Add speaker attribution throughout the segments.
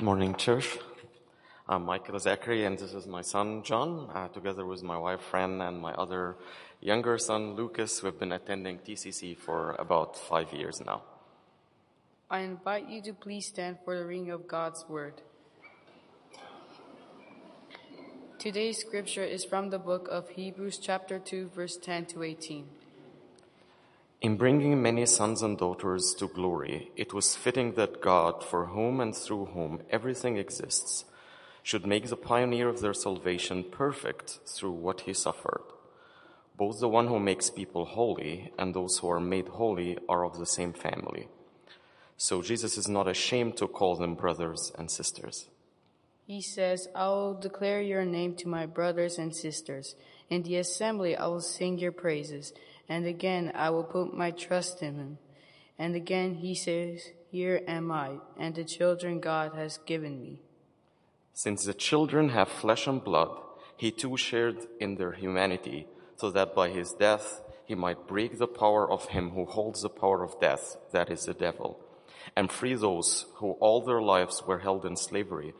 Speaker 1: Morning, church. I'm Michael Zachary, and this is my son, John, uh, together with my wife, Fran, and my other younger son, Lucas. We've been attending TCC for about five years now.
Speaker 2: I invite you to please stand for the reading of God's Word. Today's scripture is from the book of Hebrews, chapter 2, verse 10 to 18.
Speaker 1: In bringing many sons and daughters to glory, it was fitting that God, for whom and through whom everything exists, should make the pioneer of their salvation perfect through what he suffered. Both the one who makes people holy and those who are made holy are of the same family. So Jesus is not ashamed to call them brothers and sisters.
Speaker 2: He says, I will declare your name to my brothers and sisters. In the assembly I will sing your praises. And again I will put my trust in him. And again he says, Here am I, and the children God has given me.
Speaker 1: Since the children have flesh and blood, he too shared in their humanity, so that by his death he might break the power of him who holds the power of death, that is the devil, and free those who all their lives were held in slavery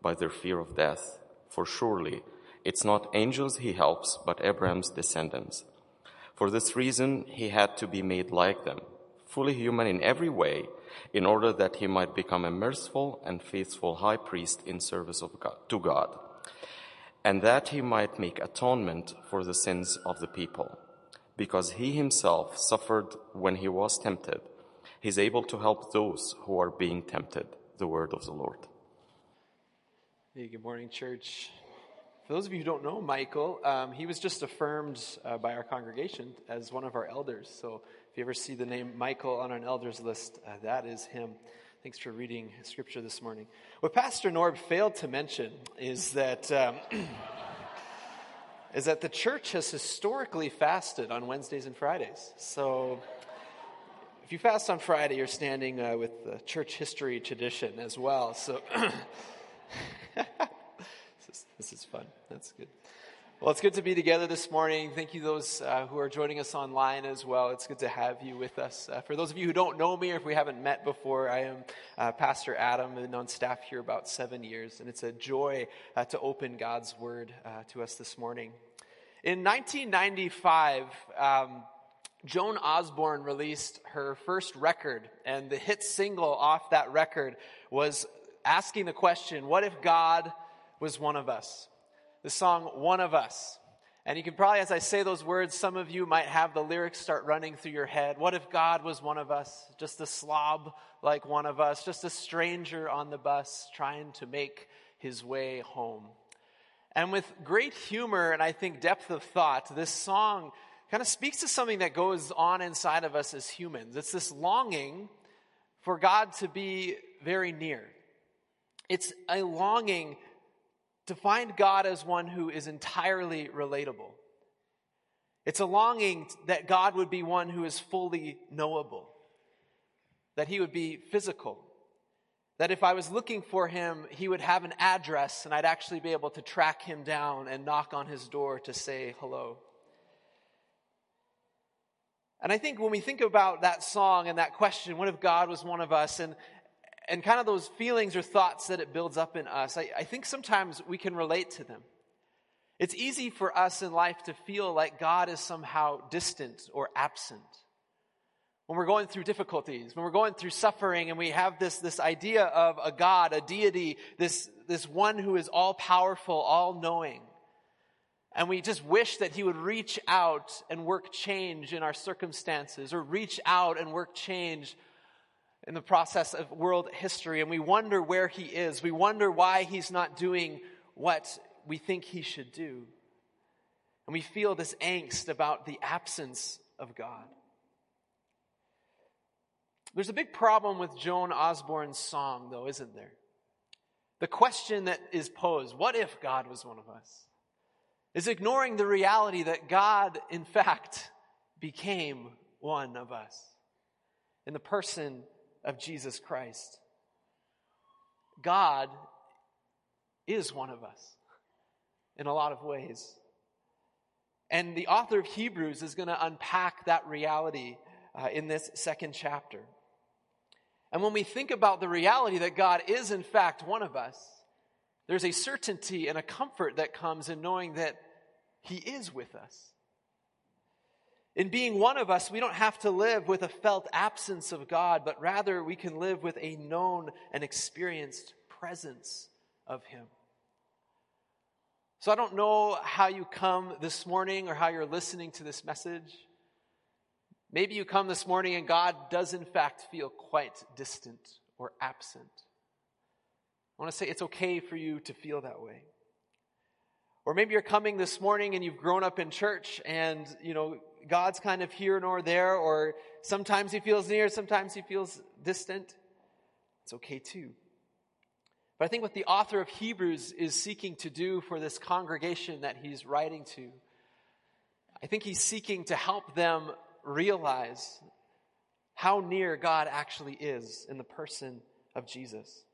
Speaker 1: by their fear of death. For surely it's not angels he helps, but Abraham's descendants. For this reason, he had to be made like them, fully human in every way, in order that he might become a merciful and faithful high priest in service God, to God, and that he might make atonement for the sins of the people. Because he himself suffered when he was tempted, he's able to help those who are being tempted. The word of the Lord.
Speaker 3: Hey, good morning, church. For those of you who don't know Michael, um, he was just affirmed uh, by our congregation as one of our elders. So if you ever see the name Michael on an elders list, uh, that is him. Thanks for reading scripture this morning. What Pastor Norb failed to mention is that. Um, is that the church has historically fasted on Wednesdays and Fridays. So, if you fast on Friday, you're standing uh, with the church history tradition as well. So, This is fun. That's good. Well, it's good to be together this morning. Thank you, those uh, who are joining us online as well. It's good to have you with us. Uh, for those of you who don't know me or if we haven't met before, I am uh, Pastor Adam. I've on staff here about seven years, and it's a joy uh, to open God's Word uh, to us this morning. In 1995, um, Joan Osborne released her first record, and the hit single off that record was asking the question, What if God was one of us. The song, One of Us. And you can probably, as I say those words, some of you might have the lyrics start running through your head. What if God was one of us? Just a slob like one of us, just a stranger on the bus trying to make his way home. And with great humor and I think depth of thought, this song kind of speaks to something that goes on inside of us as humans. It's this longing for God to be very near. It's a longing to find God as one who is entirely relatable. It's a longing that God would be one who is fully knowable, that he would be physical, that if I was looking for him, he would have an address and I'd actually be able to track him down and knock on his door to say hello. And I think when we think about that song and that question, what if God was one of us? And, and kind of those feelings or thoughts that it builds up in us, I, I think sometimes we can relate to them. It's easy for us in life to feel like God is somehow distant or absent. When we're going through difficulties, when we're going through suffering, and we have this, this idea of a God, a deity, this, this one who is all powerful, all knowing. And we just wish that he would reach out and work change in our circumstances, or reach out and work change in the process of world history and we wonder where he is. We wonder why he's not doing what we think he should do. And we feel this angst about the absence of God. There's a big problem with Joan Osborne's song, though, isn't there? The question that is posed what if God was one of us? is ignoring the reality that God, in fact, became one of us in the person of Jesus Christ. God is one of us in a lot of ways. And the author of Hebrews is going to unpack that reality uh, in this second chapter. And when we think about the reality that God is, in fact, one of us, there's a certainty and a comfort that comes in knowing that He is with us. In being one of us, we don't have to live with a felt absence of God, but rather we can live with a known and experienced presence of Him. So I don't know how you come this morning or how you're listening to this message. Maybe you come this morning and God does, in fact, feel quite distant or absent. I want to say it's okay for you to feel that way. Or maybe you're coming this morning and you've grown up in church and, you know, God's kind of here nor there, or sometimes he feels near, sometimes he feels distant. It's okay too. But I think what the author of Hebrews is seeking to do for this congregation that he's writing to, I think he's seeking to help them realize how near God actually is in the person of Jesus.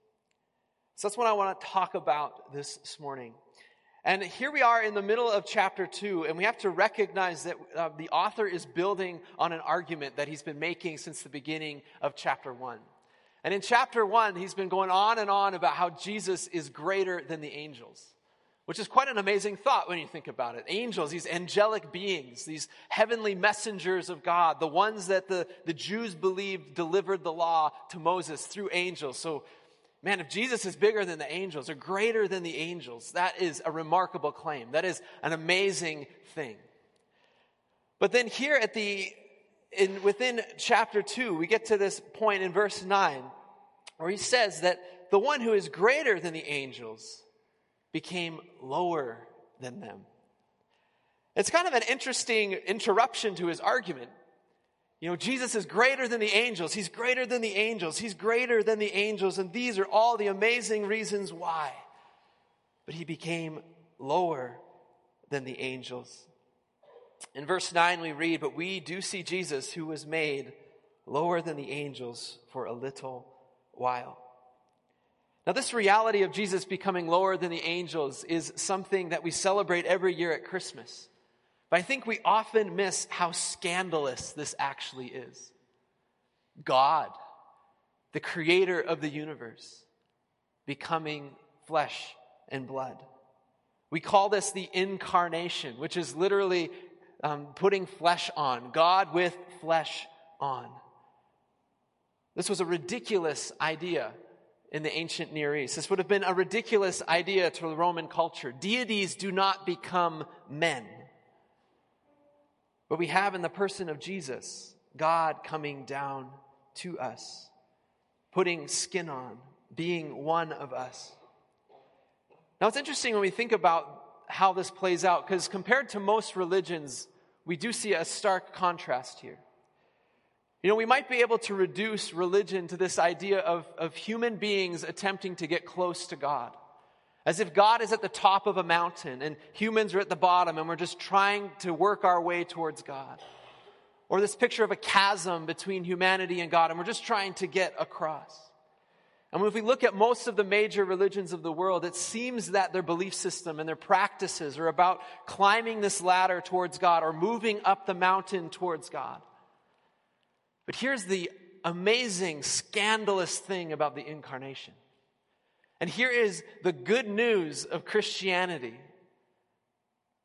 Speaker 3: So that's what I want to talk about this, morning. And here we are in the middle of chapter two, and we have to recognize that uh, the author is building on an argument that he's been making since the beginning of chapter one. And in chapter one, he's been going on and on about how Jesus is greater than the angels, which is quite an amazing thought when you think about it. Angels, these angelic beings, these heavenly messengers of God, the ones that the, the Jews believed delivered the law to Moses through angels. So, man, if Jesus is bigger than the angels or greater than the angels, that is a remarkable claim. That is an amazing thing. But then here at the in, within chapter 2, we get to this point in verse 9 where he says that the one who is greater than the angels became lower than them. It's kind of an interesting interruption to his argument. You know, Jesus is greater than the angels. He's greater than the angels. He's greater than the angels. And these are all the amazing reasons why. But he became lower than the angels. In verse 9, we read, But we do see Jesus, who was made lower than the angels for a little while. Now, this reality of Jesus becoming lower than the angels is something that we celebrate every year at Christmas. But I think we often miss how scandalous this actually is. God, the creator of the universe, becoming flesh and blood. We call this the incarnation, which is literally um, putting flesh on, God with flesh on. This was a ridiculous idea in the ancient Near East. This would have been a ridiculous idea to the Roman culture. Deities do not become men. But we have in the person of Jesus, God coming down to us, putting skin on, being one of us. Now it's interesting when we think about how this plays out, because compared to most religions, we do see a stark contrast here. You know, we might be able to reduce religion to this idea of, of human beings attempting to get close to God. As if God is at the top of a mountain and humans are at the bottom and we're just trying to work our way towards God. Or this picture of a chasm between humanity and God and we're just trying to get across. And if we look at most of the major religions of the world, it seems that their belief system and their practices are about climbing this ladder towards God or moving up the mountain towards God. But here's the amazing, scandalous thing about the incarnation. And here is the good news of Christianity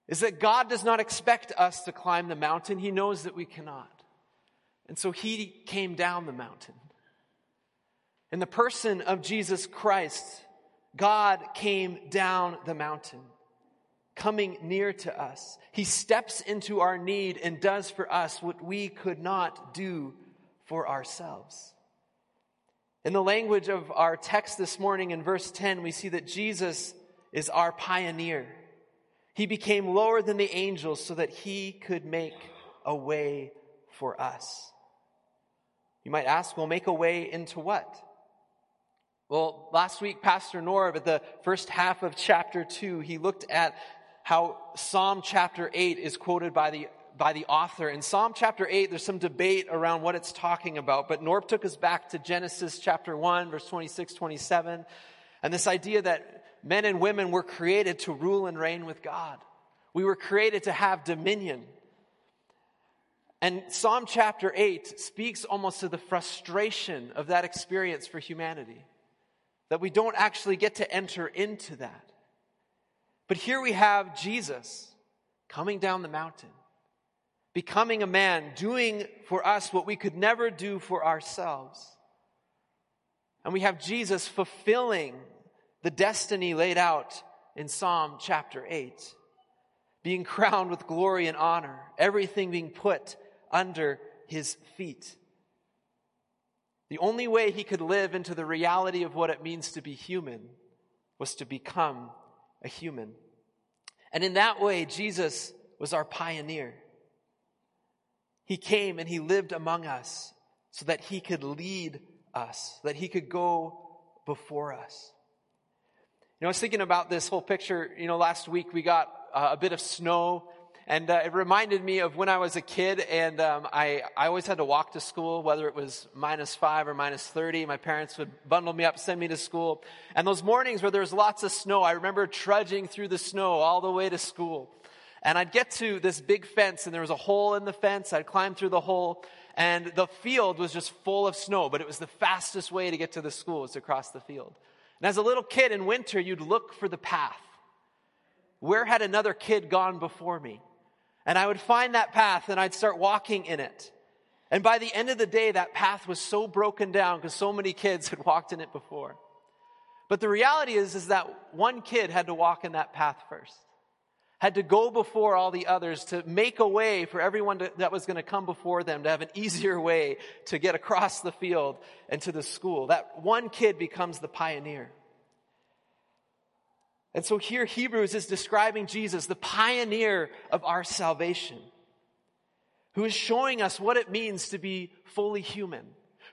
Speaker 3: is that God does not expect us to climb the mountain. He knows that we cannot. And so he came down the mountain. In the person of Jesus Christ, God came down the mountain, coming near to us. He steps into our need and does for us what we could not do for ourselves. In the language of our text this morning in verse 10, we see that Jesus is our pioneer. He became lower than the angels so that he could make a way for us. You might ask, well, make a way into what? Well, last week, Pastor Norb, at the first half of chapter 2, he looked at how Psalm chapter 8 is quoted by the, by the author. In Psalm chapter 8, there's some debate around what it's talking about, but Norb took us back to Genesis chapter 1, verse 26, 27, and this idea that men and women were created to rule and reign with God. We were created to have dominion. And Psalm chapter 8 speaks almost to the frustration of that experience for humanity, that we don't actually get to enter into that. But here we have Jesus coming down the mountain, becoming a man, doing for us what we could never do for ourselves. And we have Jesus fulfilling the destiny laid out in Psalm chapter 8, being crowned with glory and honor, everything being put under his feet. The only way he could live into the reality of what it means to be human was to become a human. And in that way, Jesus was our pioneer. He came and he lived among us so that he could lead us, that he could go before us. You know, I was thinking about this whole picture. You know, last week we got uh, a bit of snow and uh, it reminded me of when I was a kid and um, I, I always had to walk to school, whether it was minus five or minus 30. My parents would bundle me up, send me to school. And those mornings where there was lots of snow, I remember trudging through the snow all the way to school. And I'd get to this big fence and there was a hole in the fence. I'd climb through the hole and the field was just full of snow, but it was the fastest way to get to the school was to cross the field. And as a little kid in winter, you'd look for the path. Where had another kid gone before me? And I would find that path and I'd start walking in it. And by the end of the day, that path was so broken down because so many kids had walked in it before. But the reality is, is that one kid had to walk in that path first. Had to go before all the others to make a way for everyone to, that was going to come before them to have an easier way to get across the field and to the school. That one kid becomes the pioneer. And so here Hebrews is describing Jesus, the pioneer of our salvation, who is showing us what it means to be fully human,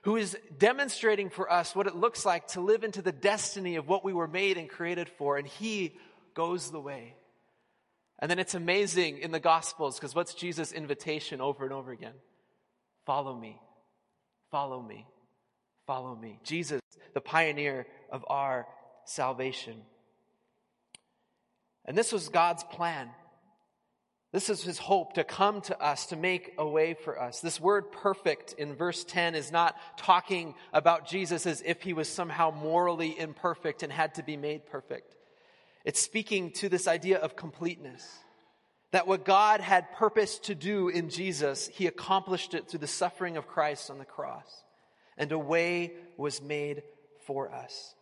Speaker 3: who is demonstrating for us what it looks like to live into the destiny of what we were made and created for, and he goes the way. And then it's amazing in the Gospels because what's Jesus' invitation over and over again? Follow me, follow me, follow me. Jesus, the pioneer of our salvation. And this was God's plan. This is his hope to come to us, to make a way for us. This word perfect in verse 10 is not talking about Jesus as if he was somehow morally imperfect and had to be made perfect. It's speaking to this idea of completeness. That what God had purposed to do in Jesus, he accomplished it through the suffering of Christ on the cross. And a way was made for us.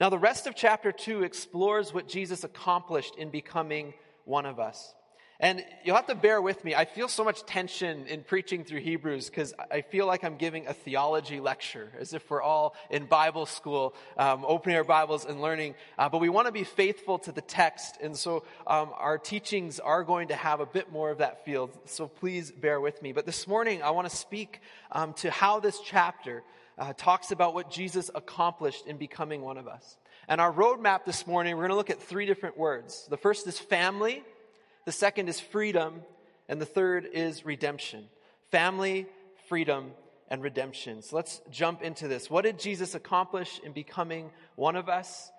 Speaker 3: Now, the rest of chapter 2 explores what Jesus accomplished in becoming one of us. And you'll have to bear with me. I feel so much tension in preaching through Hebrews because I feel like I'm giving a theology lecture, as if we're all in Bible school, um, opening our Bibles and learning. Uh, but we want to be faithful to the text. And so um, our teachings are going to have a bit more of that field. So please bear with me. But this morning, I want to speak um, to how this chapter uh, talks about what Jesus accomplished in becoming one of us. And our roadmap this morning, we're going to look at three different words. The first is family, the second is freedom, and the third is redemption. Family, freedom, and redemption. So let's jump into this. What did Jesus accomplish in becoming one of us?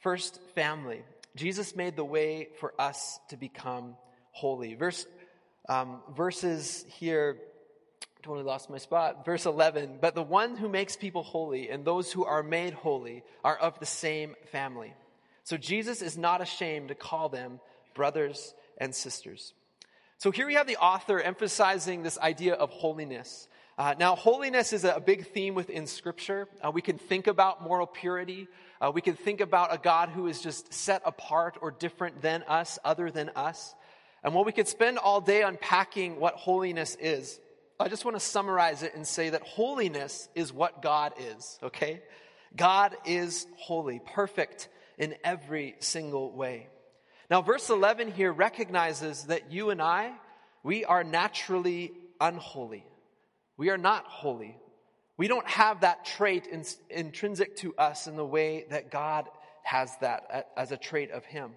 Speaker 3: First, family. Jesus made the way for us to become holy. Verse, um, verses here totally lost my spot. Verse 11, but the one who makes people holy and those who are made holy are of the same family. So Jesus is not ashamed to call them brothers and sisters. So here we have the author emphasizing this idea of holiness. Uh, now, holiness is a big theme within Scripture. Uh, we can think about moral purity. Uh, we can think about a God who is just set apart or different than us, other than us. And while we could spend all day unpacking what holiness is, I just want to summarize it and say that holiness is what God is, okay? God is holy, perfect in every single way. Now, verse 11 here recognizes that you and I, we are naturally unholy. We are not holy. We don't have that trait in, intrinsic to us in the way that God has that as a trait of Him.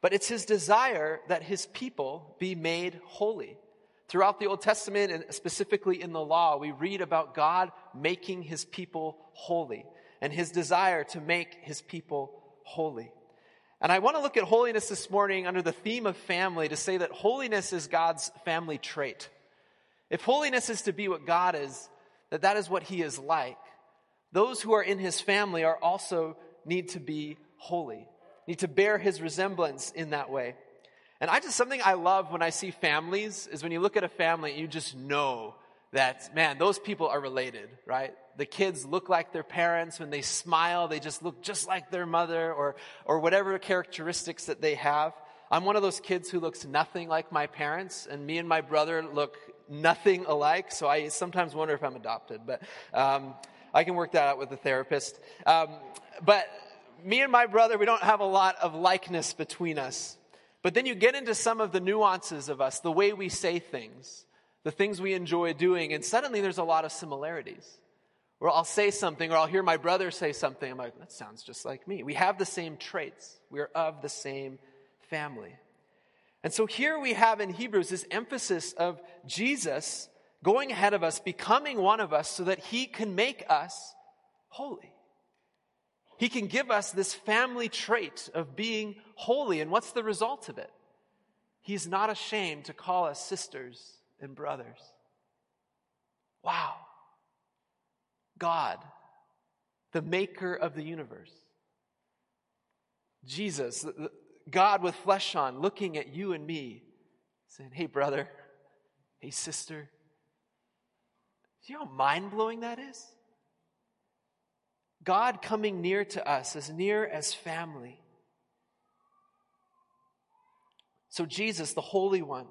Speaker 3: But it's His desire that His people be made holy. Throughout the Old Testament and specifically in the law, we read about God making his people holy and his desire to make his people holy. And I want to look at holiness this morning under the theme of family to say that holiness is God's family trait. If holiness is to be what God is, that that is what he is like, those who are in his family are also need to be holy, need to bear his resemblance in that way. And I just, something I love when I see families is when you look at a family, you just know that, man, those people are related, right? The kids look like their parents. When they smile, they just look just like their mother or, or whatever characteristics that they have. I'm one of those kids who looks nothing like my parents, and me and my brother look nothing alike, so I sometimes wonder if I'm adopted, but um, I can work that out with the therapist. Um, but me and my brother, we don't have a lot of likeness between us. But then you get into some of the nuances of us, the way we say things, the things we enjoy doing, and suddenly there's a lot of similarities. Or I'll say something, or I'll hear my brother say something. I'm like, that sounds just like me. We have the same traits. We are of the same family. And so here we have in Hebrews this emphasis of Jesus going ahead of us, becoming one of us so that he can make us holy. He can give us this family trait of being holy. And what's the result of it? He's not ashamed to call us sisters and brothers. Wow. God, the maker of the universe. Jesus, God with flesh on, looking at you and me, saying, Hey, brother, hey, sister. Know how mind blowing that is? God coming near to us, as near as family. So, Jesus, the Holy One,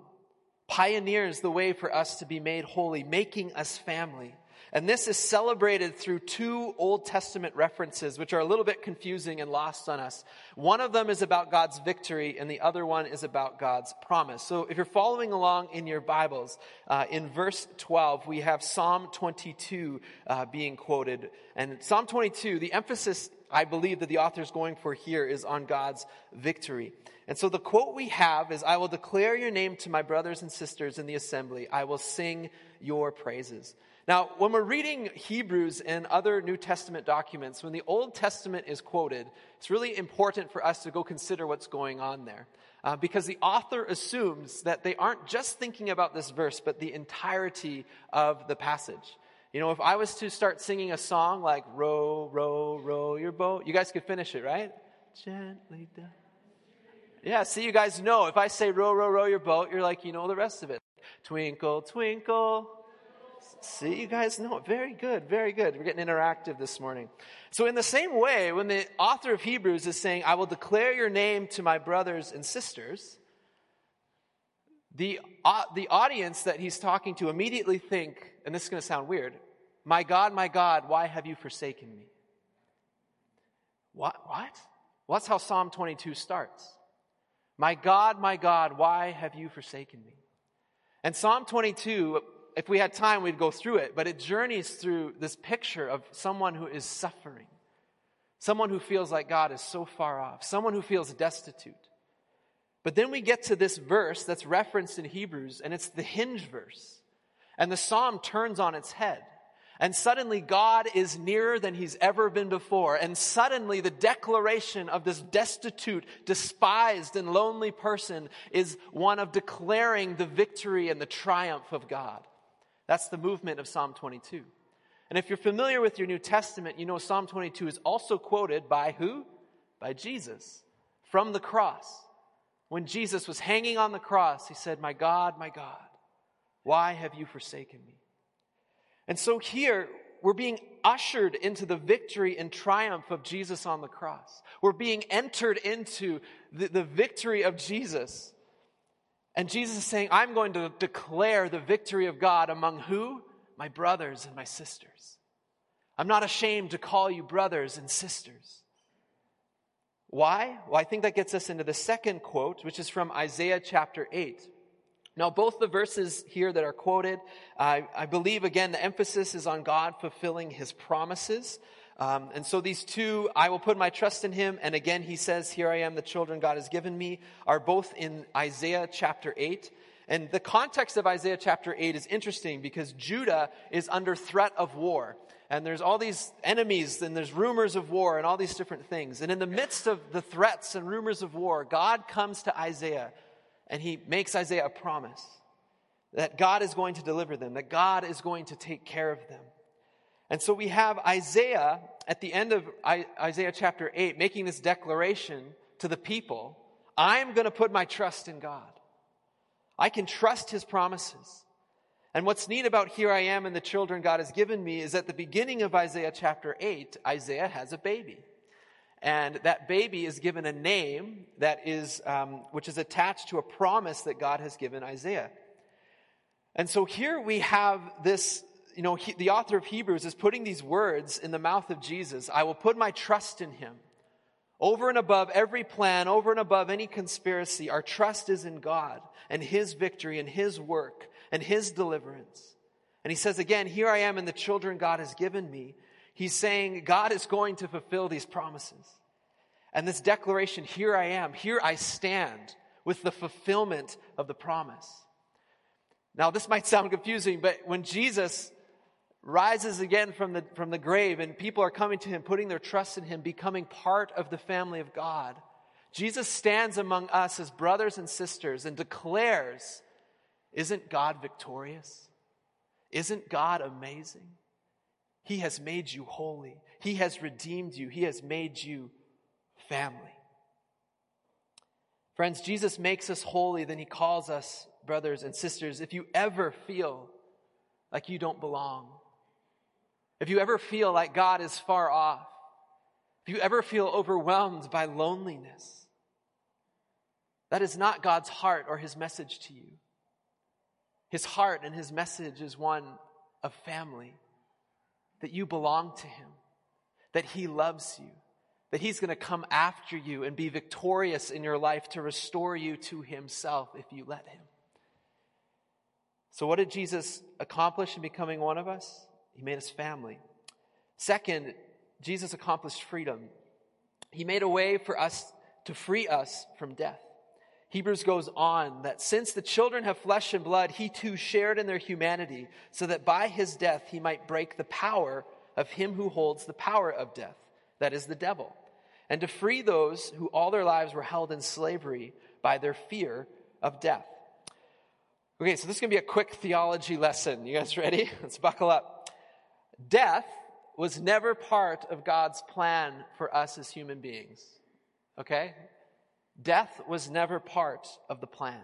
Speaker 3: pioneers the way for us to be made holy, making us family. And this is celebrated through two Old Testament references, which are a little bit confusing and lost on us. One of them is about God's victory, and the other one is about God's promise. So if you're following along in your Bibles, uh, in verse 12, we have Psalm 22 uh, being quoted. And Psalm 22, the emphasis I believe that the author is going for here is on God's victory. And so the quote we have is, I will declare your name to my brothers and sisters in the assembly. I will sing your praises. Now, when we're reading Hebrews and other New Testament documents, when the Old Testament is quoted, it's really important for us to go consider what's going on there. Uh, because the author assumes that they aren't just thinking about this verse, but the entirety of the passage. You know, if I was to start singing a song like row, row, row your boat, you guys could finish it, right? Gently down. Yeah, see, you guys know. If I say row, row, row your boat, you're like, you know the rest of it. Twinkle, twinkle, See, you guys know. Very good, very good. We're getting interactive this morning. So, in the same way, when the author of Hebrews is saying, I will declare your name to my brothers and sisters, the, uh, the audience that he's talking to immediately think, and this is going to sound weird, My God, my God, why have you forsaken me? What? What? Well, that's how Psalm 22 starts. My God, my God, why have you forsaken me? And Psalm 22 if we had time, we'd go through it, but it journeys through this picture of someone who is suffering, someone who feels like God is so far off, someone who feels destitute. But then we get to this verse that's referenced in Hebrews, and it's the hinge verse. And the psalm turns on its head. And suddenly God is nearer than he's ever been before. And suddenly the declaration of this destitute, despised, and lonely person is one of declaring the victory and the triumph of God. That's the movement of Psalm 22. And if you're familiar with your New Testament, you know Psalm 22 is also quoted by who? By Jesus from the cross. When Jesus was hanging on the cross, he said, My God, my God, why have you forsaken me? And so here, we're being ushered into the victory and triumph of Jesus on the cross. We're being entered into the, the victory of Jesus. And Jesus is saying, I'm going to declare the victory of God among who? My brothers and my sisters. I'm not ashamed to call you brothers and sisters. Why? Well, I think that gets us into the second quote, which is from Isaiah chapter 8. Now, both the verses here that are quoted, I, I believe again the emphasis is on God fulfilling his promises. Um, and so these two, I will put my trust in him. And again, he says, Here I am, the children God has given me, are both in Isaiah chapter 8. And the context of Isaiah chapter 8 is interesting because Judah is under threat of war. And there's all these enemies, and there's rumors of war, and all these different things. And in the midst of the threats and rumors of war, God comes to Isaiah, and he makes Isaiah a promise that God is going to deliver them, that God is going to take care of them. And so we have Isaiah at the end of Isaiah chapter 8 making this declaration to the people I'm going to put my trust in God. I can trust his promises. And what's neat about here I am and the children God has given me is at the beginning of Isaiah chapter 8, Isaiah has a baby. And that baby is given a name that is, um, which is attached to a promise that God has given Isaiah. And so here we have this, you know, he, the author of Hebrews is putting these words in the mouth of Jesus. I will put my trust in him. Over and above every plan, over and above any conspiracy, our trust is in God and His victory and His work and His deliverance. And He says again, Here I am and the children God has given me. He's saying God is going to fulfill these promises. And this declaration, Here I am, here I stand with the fulfillment of the promise. Now, this might sound confusing, but when Jesus rises again from the, from the grave and people are coming to him, putting their trust in him, becoming part of the family of God. Jesus stands among us as brothers and sisters and declares, Isn't God victorious? Isn't God amazing? He has made you holy. He has redeemed you. He has made you family. Friends, Jesus makes us holy, then he calls us brothers and sisters. If you ever feel like you don't belong, if you ever feel like God is far off, if you ever feel overwhelmed by loneliness, that is not God's heart or his message to you. His heart and his message is one of family, that you belong to him, that he loves you, that he's going to come after you and be victorious in your life to restore you to himself if you let him. So, what did Jesus accomplish in becoming one of us? He made us family. Second, Jesus accomplished freedom. He made a way for us to free us from death. Hebrews goes on that since the children have flesh and blood, he too shared in their humanity, so that by his death he might break the power of him who holds the power of death, that is the devil, and to free those who all their lives were held in slavery by their fear of death. Okay, so this is going to be a quick theology lesson. You guys ready? Let's buckle up. Death was never part of God's plan for us as human beings. Okay? Death was never part of the plan.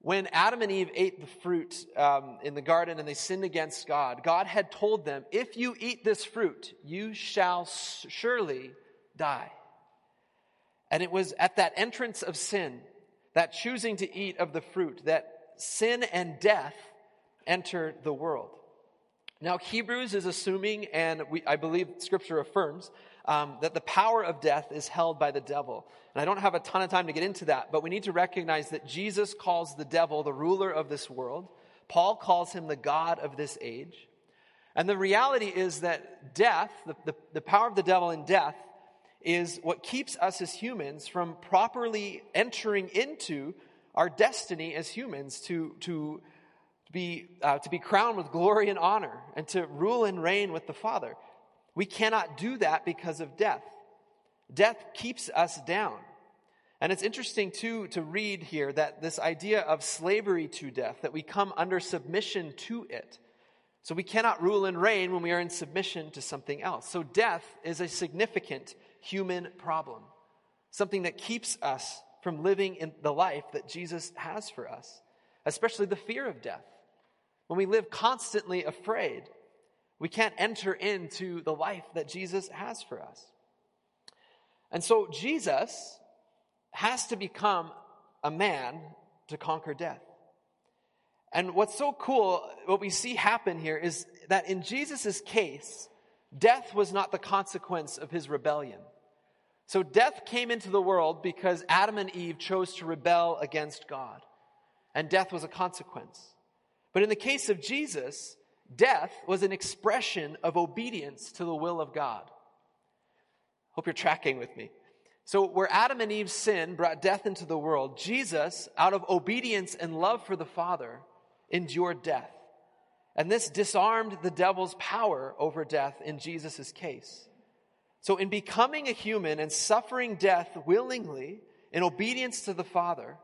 Speaker 3: When Adam and Eve ate the fruit um, in the garden and they sinned against God, God had told them, if you eat this fruit, you shall surely die. And it was at that entrance of sin, that choosing to eat of the fruit, that sin and death entered the world. Now, Hebrews is assuming, and we, I believe scripture affirms, um, that the power of death is held by the devil. And I don't have a ton of time to get into that, but we need to recognize that Jesus calls the devil the ruler of this world. Paul calls him the God of this age. And the reality is that death, the, the, the power of the devil in death, is what keeps us as humans from properly entering into our destiny as humans to, to be, uh, to be crowned with glory and honor and to rule and reign with the Father. We cannot do that because of death. Death keeps us down. And it's interesting too to read here that this idea of slavery to death, that we come under submission to it. So we cannot rule and reign when we are in submission to something else. So death is a significant human problem, something that keeps us from living in the life that Jesus has for us, especially the fear of death. When we live constantly afraid, we can't enter into the life that Jesus has for us. And so Jesus has to become a man to conquer death. And what's so cool, what we see happen here is that in Jesus' case, death was not the consequence of his rebellion. So death came into the world because Adam and Eve chose to rebel against God. And death was a consequence. But in the case of Jesus, death was an expression of obedience to the will of God. Hope you're tracking with me. So, where Adam and Eve's sin brought death into the world, Jesus, out of obedience and love for the Father, endured death. And this disarmed the devil's power over death in Jesus' case. So, in becoming a human and suffering death willingly in obedience to the Father,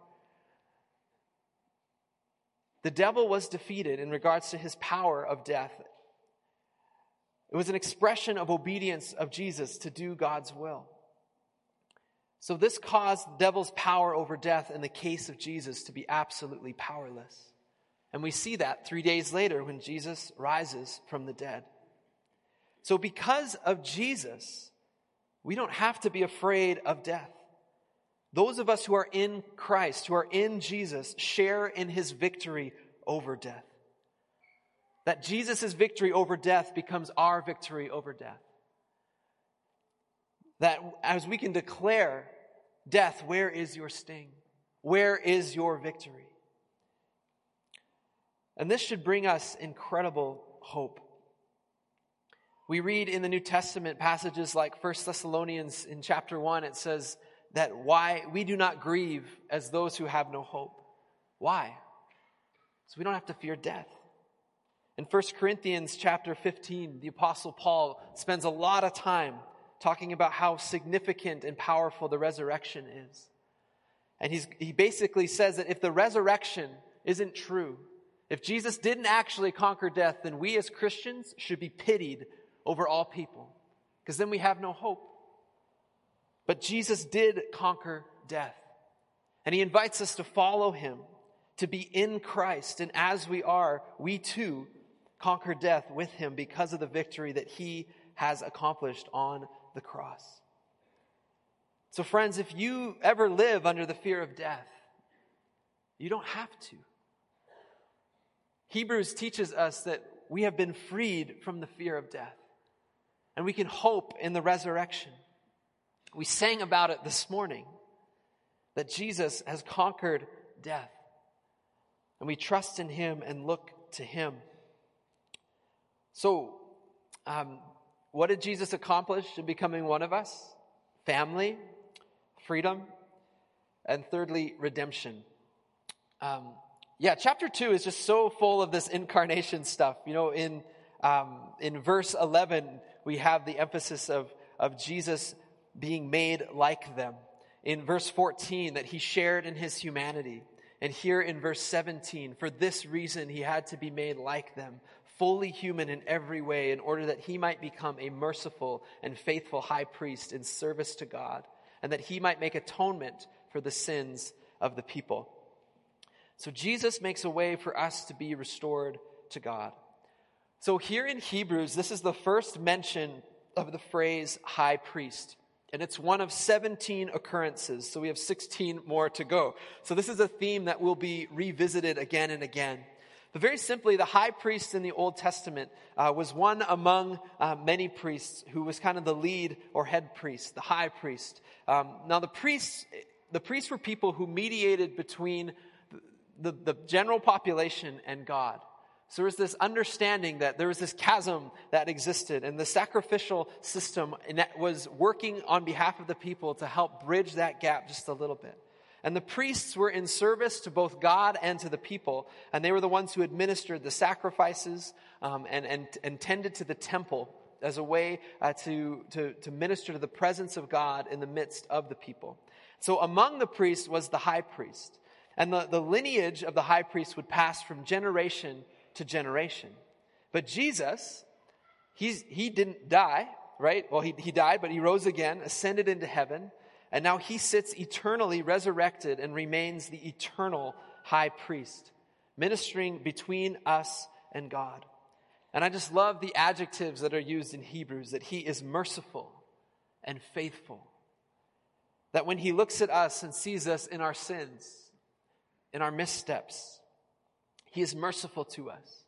Speaker 3: the devil was defeated in regards to his power of death. It was an expression of obedience of Jesus to do God's will. So this caused the devil's power over death in the case of Jesus to be absolutely powerless. And we see that three days later when Jesus rises from the dead. So because of Jesus, we don't have to be afraid of death. Those of us who are in Christ, who are in Jesus, share in his victory over death. That Jesus' victory over death becomes our victory over death. That as we can declare, death, where is your sting? Where is your victory? And this should bring us incredible hope. We read in the New Testament passages like 1 Thessalonians in chapter 1, it says that why we do not grieve as those who have no hope. Why? So we don't have to fear death. In 1 Corinthians chapter 15, the apostle Paul spends a lot of time talking about how significant and powerful the resurrection is. And he's, he basically says that if the resurrection isn't true, if Jesus didn't actually conquer death, then we as Christians should be pitied over all people, because then we have no hope. But Jesus did conquer death, and he invites us to follow him, to be in Christ, and as we are, we too conquer death with him because of the victory that he has accomplished on the cross. So, friends, if you ever live under the fear of death, you don't have to. Hebrews teaches us that we have been freed from the fear of death, and we can hope in the resurrection. We sang about it this morning that Jesus has conquered death, and we trust in him and look to him. So, um, what did Jesus accomplish in becoming one of us? Family, freedom, and thirdly, redemption. Um, yeah, chapter two is just so full of this incarnation stuff. You know, in um, in verse eleven, we have the emphasis of of Jesus being made like them. In verse fourteen, that he shared in his humanity. And here in verse 17, for this reason he had to be made like them, fully human in every way, in order that he might become a merciful and faithful high priest in service to God, and that he might make atonement for the sins of the people. So Jesus makes a way for us to be restored to God. So here in Hebrews, this is the first mention of the phrase high priest. And it's one of 17 occurrences, so we have 16 more to go. So this is a theme that will be revisited again and again. But very simply, the high priest in the Old Testament uh, was one among uh, many priests who was kind of the lead or head priest, the high priest. Um, now, the priests, the priests were people who mediated between the, the general population and God. So there was this understanding that there was this chasm that existed, and the sacrificial system was working on behalf of the people to help bridge that gap just a little bit. And the priests were in service to both God and to the people, and they were the ones who administered the sacrifices um, and, and, and tended to the temple as a way uh, to, to, to minister to the presence of God in the midst of the people. So among the priests was the high priest. And the, the lineage of the high priest would pass from generation to generation. But Jesus, he's, he didn't die, right? Well, he, he died, but he rose again, ascended into heaven. And now he sits eternally resurrected and remains the eternal high priest, ministering between us and God. And I just love the adjectives that are used in Hebrews that he is merciful and faithful. That when he looks at us and sees us in our sins, in our missteps, he is merciful to us.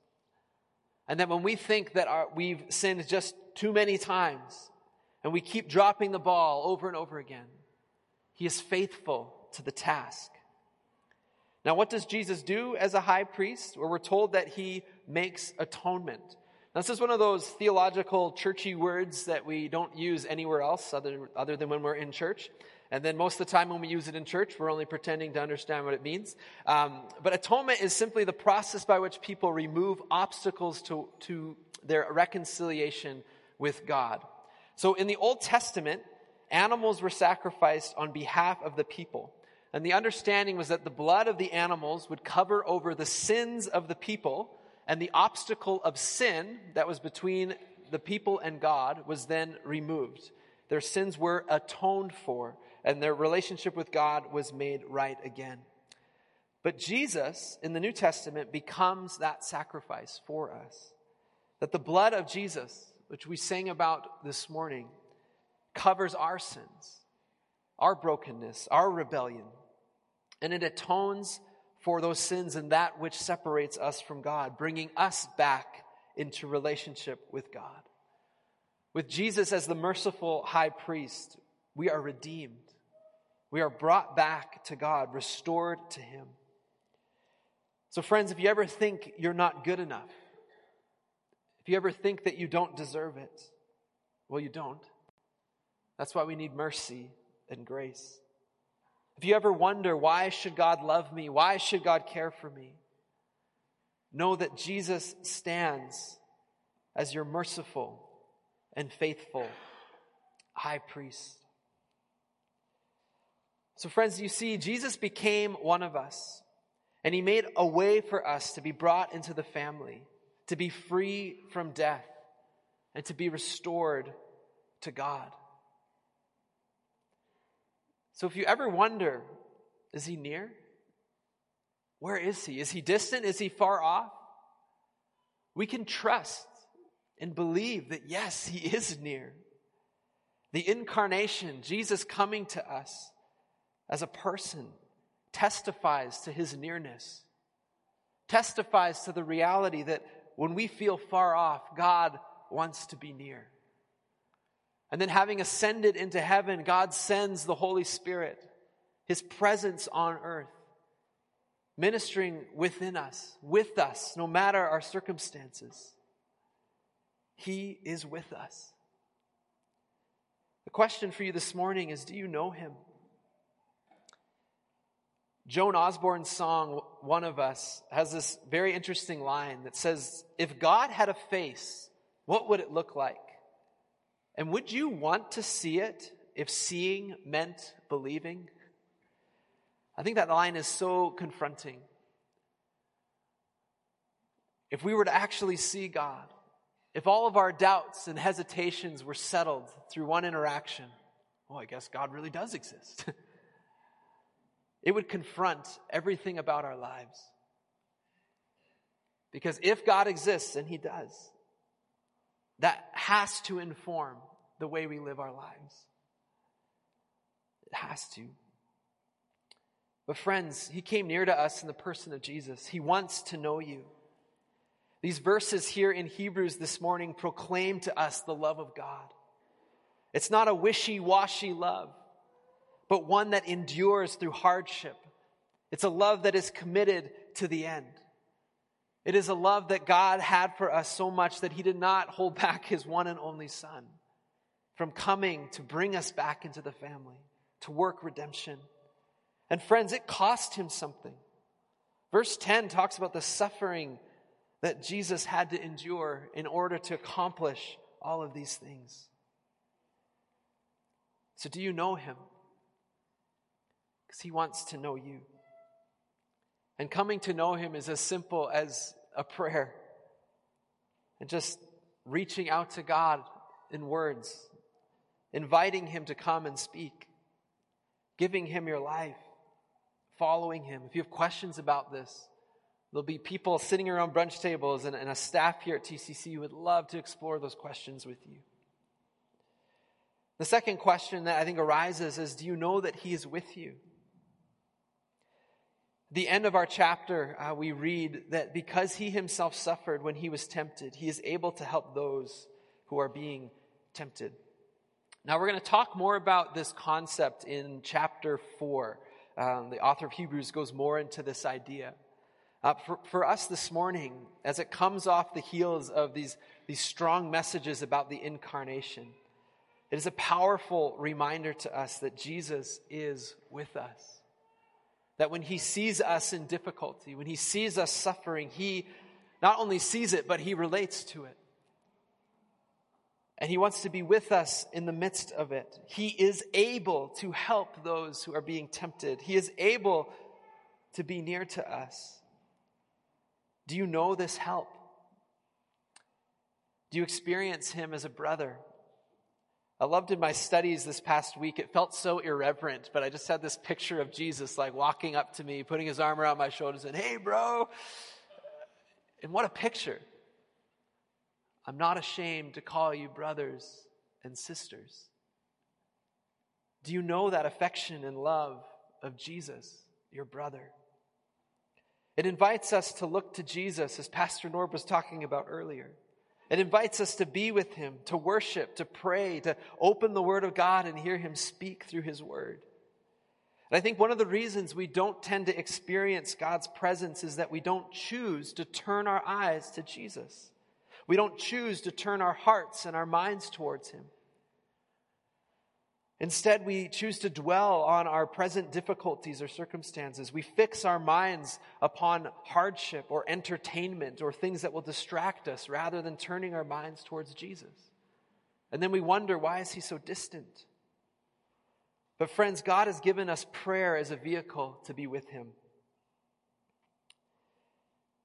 Speaker 3: And that when we think that our, we've sinned just too many times and we keep dropping the ball over and over again, he is faithful to the task. Now, what does Jesus do as a high priest? Where we're told that he makes atonement. Now, this is one of those theological, churchy words that we don't use anywhere else other, other than when we're in church. And then most of the time when we use it in church, we're only pretending to understand what it means. Um, but atonement is simply the process by which people remove obstacles to, to their reconciliation with God. So in the Old Testament, animals were sacrificed on behalf of the people. And the understanding was that the blood of the animals would cover over the sins of the people, and the obstacle of sin that was between the people and God was then removed. Their sins were atoned for, and their relationship with God was made right again. But Jesus, in the New Testament, becomes that sacrifice for us. That the blood of Jesus, which we sang about this morning, covers our sins, our brokenness, our rebellion, and it atones for those sins and that which separates us from God, bringing us back into relationship with God. With Jesus as the merciful high priest, we are redeemed. We are brought back to God, restored to Him. So, friends, if you ever think you're not good enough, if you ever think that you don't deserve it, well, you don't. That's why we need mercy and grace. If you ever wonder, why should God love me? Why should God care for me? Know that Jesus stands as your merciful and faithful high priest. So, friends, you see, Jesus became one of us, and he made a way for us to be brought into the family, to be free from death, and to be restored to God. So if you ever wonder, is he near? Where is he? Is he distant? Is he far off? We can trust and believe that yes, he is near. The incarnation, Jesus coming to us as a person, testifies to his nearness, testifies to the reality that when we feel far off, God wants to be near. And then, having ascended into heaven, God sends the Holy Spirit, His presence on earth, ministering within us, with us, no matter our circumstances. He is with us. The question for you this morning is Do you know Him? Joan Osborne's song, One of Us, has this very interesting line that says, If God had a face, what would it look like? And would you want to see it if seeing meant believing? I think that line is so confronting. If we were to actually see God, if all of our doubts and hesitations were settled through one interaction, well, I guess God really does exist. it would confront everything about our lives. Because if God exists, and He does, that has to inform the way we live our lives. It has to. But, friends, He came near to us in the person of Jesus. He wants to know you. These verses here in Hebrews this morning proclaim to us the love of God. It's not a wishy washy love, but one that endures through hardship. It's a love that is committed to the end. It is a love that God had for us so much that He did not hold back His one and only Son from coming to bring us back into the family, to work redemption. And friends, it cost Him something. Verse 10 talks about the suffering that Jesus had to endure in order to accomplish all of these things. So, do you know Him? Because He wants to know you. And coming to know Him is as simple as a prayer and just reaching out to God in words, inviting Him to come and speak, giving Him your life, following Him. If you have questions about this, there'll be people sitting around brunch tables and, and a staff here at TCC who would love to explore those questions with you. The second question that I think arises is Do you know that He is with you? The end of our chapter, uh, we read that because he himself suffered when he was tempted, he is able to help those who are being tempted. Now, we're going to talk more about this concept in chapter 4. Um, the author of Hebrews goes more into this idea. Uh, for, for us this morning, as it comes off the heels of these, these strong messages about the incarnation, it is a powerful reminder to us that Jesus is with us. That when he sees us in difficulty, when he sees us suffering, he not only sees it, but he relates to it. And he wants to be with us in the midst of it. He is able to help those who are being tempted. He is able to be near to us. Do you know this help? Do you experience him as a brother? I loved in my studies this past week, it felt so irreverent, but I just had this picture of Jesus like walking up to me, putting his arm around my shoulders and, hey, bro. And what a picture. I'm not ashamed to call you brothers and sisters. Do you know that affection and love of Jesus, your brother? It invites us to look to Jesus, as Pastor Norb was talking about earlier. It invites us to be with Him, to worship, to pray, to open the Word of God and hear Him speak through His Word. And I think one of the reasons we don't tend to experience God's presence is that we don't choose to turn our eyes to Jesus. We don't choose to turn our hearts and our minds towards Him. Instead, we choose to dwell on our present difficulties or circumstances. We fix our minds upon hardship or entertainment or things that will distract us rather than turning our minds towards Jesus. And then we wonder, why is he so distant? But friends, God has given us prayer as a vehicle to be with him.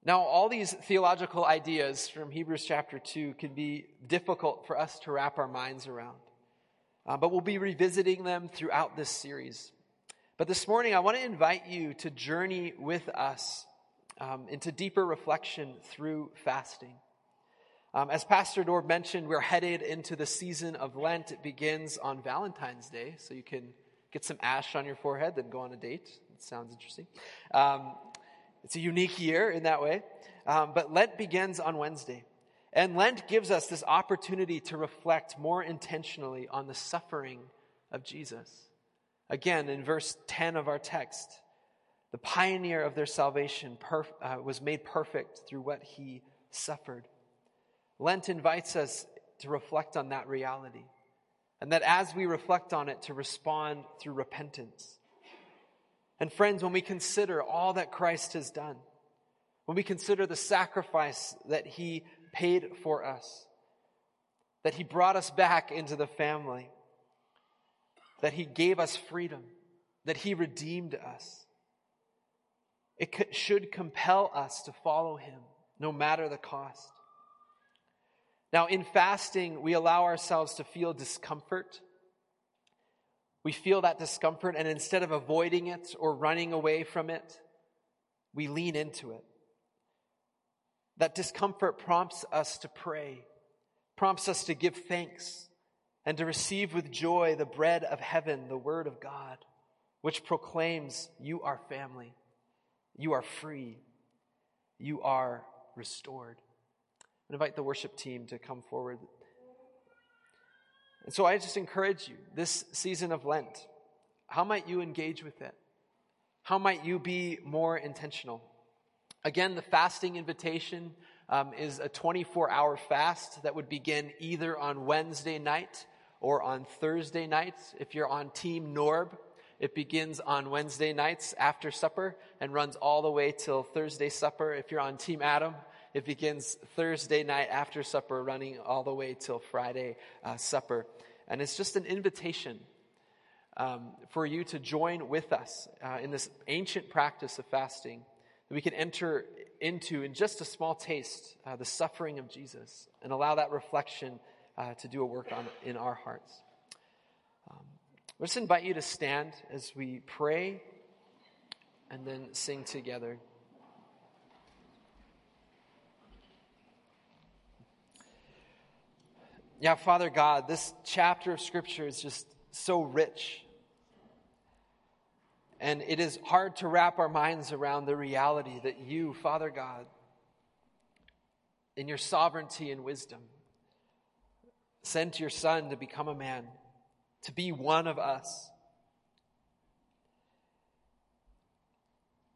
Speaker 3: Now, all these theological ideas from Hebrews chapter 2 can be difficult for us to wrap our minds around. Uh, but we'll be revisiting them throughout this series. But this morning, I want to invite you to journey with us um, into deeper reflection through fasting. Um, as Pastor Norb mentioned, we're headed into the season of Lent. It begins on Valentine's Day, so you can get some ash on your forehead, then go on a date. It sounds interesting. Um, it's a unique year in that way. Um, but Lent begins on Wednesday. And Lent gives us this opportunity to reflect more intentionally on the suffering of Jesus. Again, in verse 10 of our text, the pioneer of their salvation perf- uh, was made perfect through what he suffered. Lent invites us to reflect on that reality. And that as we reflect on it, to respond through repentance. And friends, when we consider all that Christ has done, when we consider the sacrifice that he paid for us, that He brought us back into the family, that He gave us freedom, that He redeemed us. It should compel us to follow Him, no matter the cost. Now, in fasting, we allow ourselves to feel discomfort. We feel that discomfort, and instead of avoiding it or running away from it, we lean into it. That discomfort prompts us to pray, prompts us to give thanks, and to receive with joy the bread of heaven, the word of God, which proclaims you are family, you are free, you are restored. I invite the worship team to come forward. And so I just encourage you this season of Lent, how might you engage with it? How might you be more intentional? Again, the fasting invitation um, is a 24 hour fast that would begin either on Wednesday night or on Thursday night. If you're on Team Norb, it begins on Wednesday nights after supper and runs all the way till Thursday supper. If you're on Team Adam, it begins Thursday night after supper, running all the way till Friday uh, supper. And it's just an invitation um, for you to join with us uh, in this ancient practice of fasting that we can enter into in just a small taste uh, the suffering of Jesus and allow that reflection uh, to do a work on in our hearts. Um, I just invite you to stand as we pray and then sing together. Yeah, Father God, this chapter of Scripture is just so rich and it is hard to wrap our minds around the reality that you, Father God, in your sovereignty and wisdom, sent your Son to become a man, to be one of us,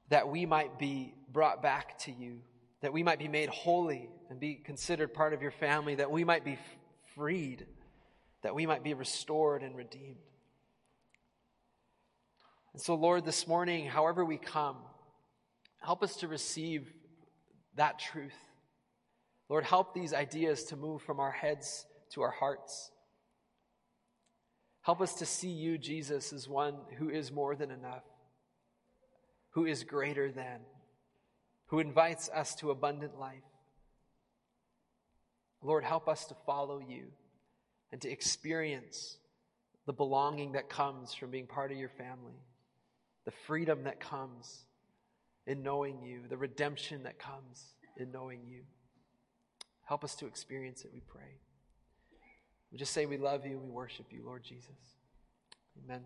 Speaker 3: that we might be brought back to you, that we might be made holy and be considered part of your family, that we might be freed, that we might be restored and redeemed. And so, Lord, this morning, however we come, help us to receive that truth. Lord, help these ideas to move from our heads to our hearts. Help us to see you, Jesus, as one who is more than enough, who is greater than, who invites us to abundant life. Lord, help us to follow you and to experience the belonging that comes from being part of your family, the freedom that comes in knowing you, the redemption that comes in knowing you. Help us to experience it, we pray. We just say we love you and we worship you, Lord Jesus. Amen.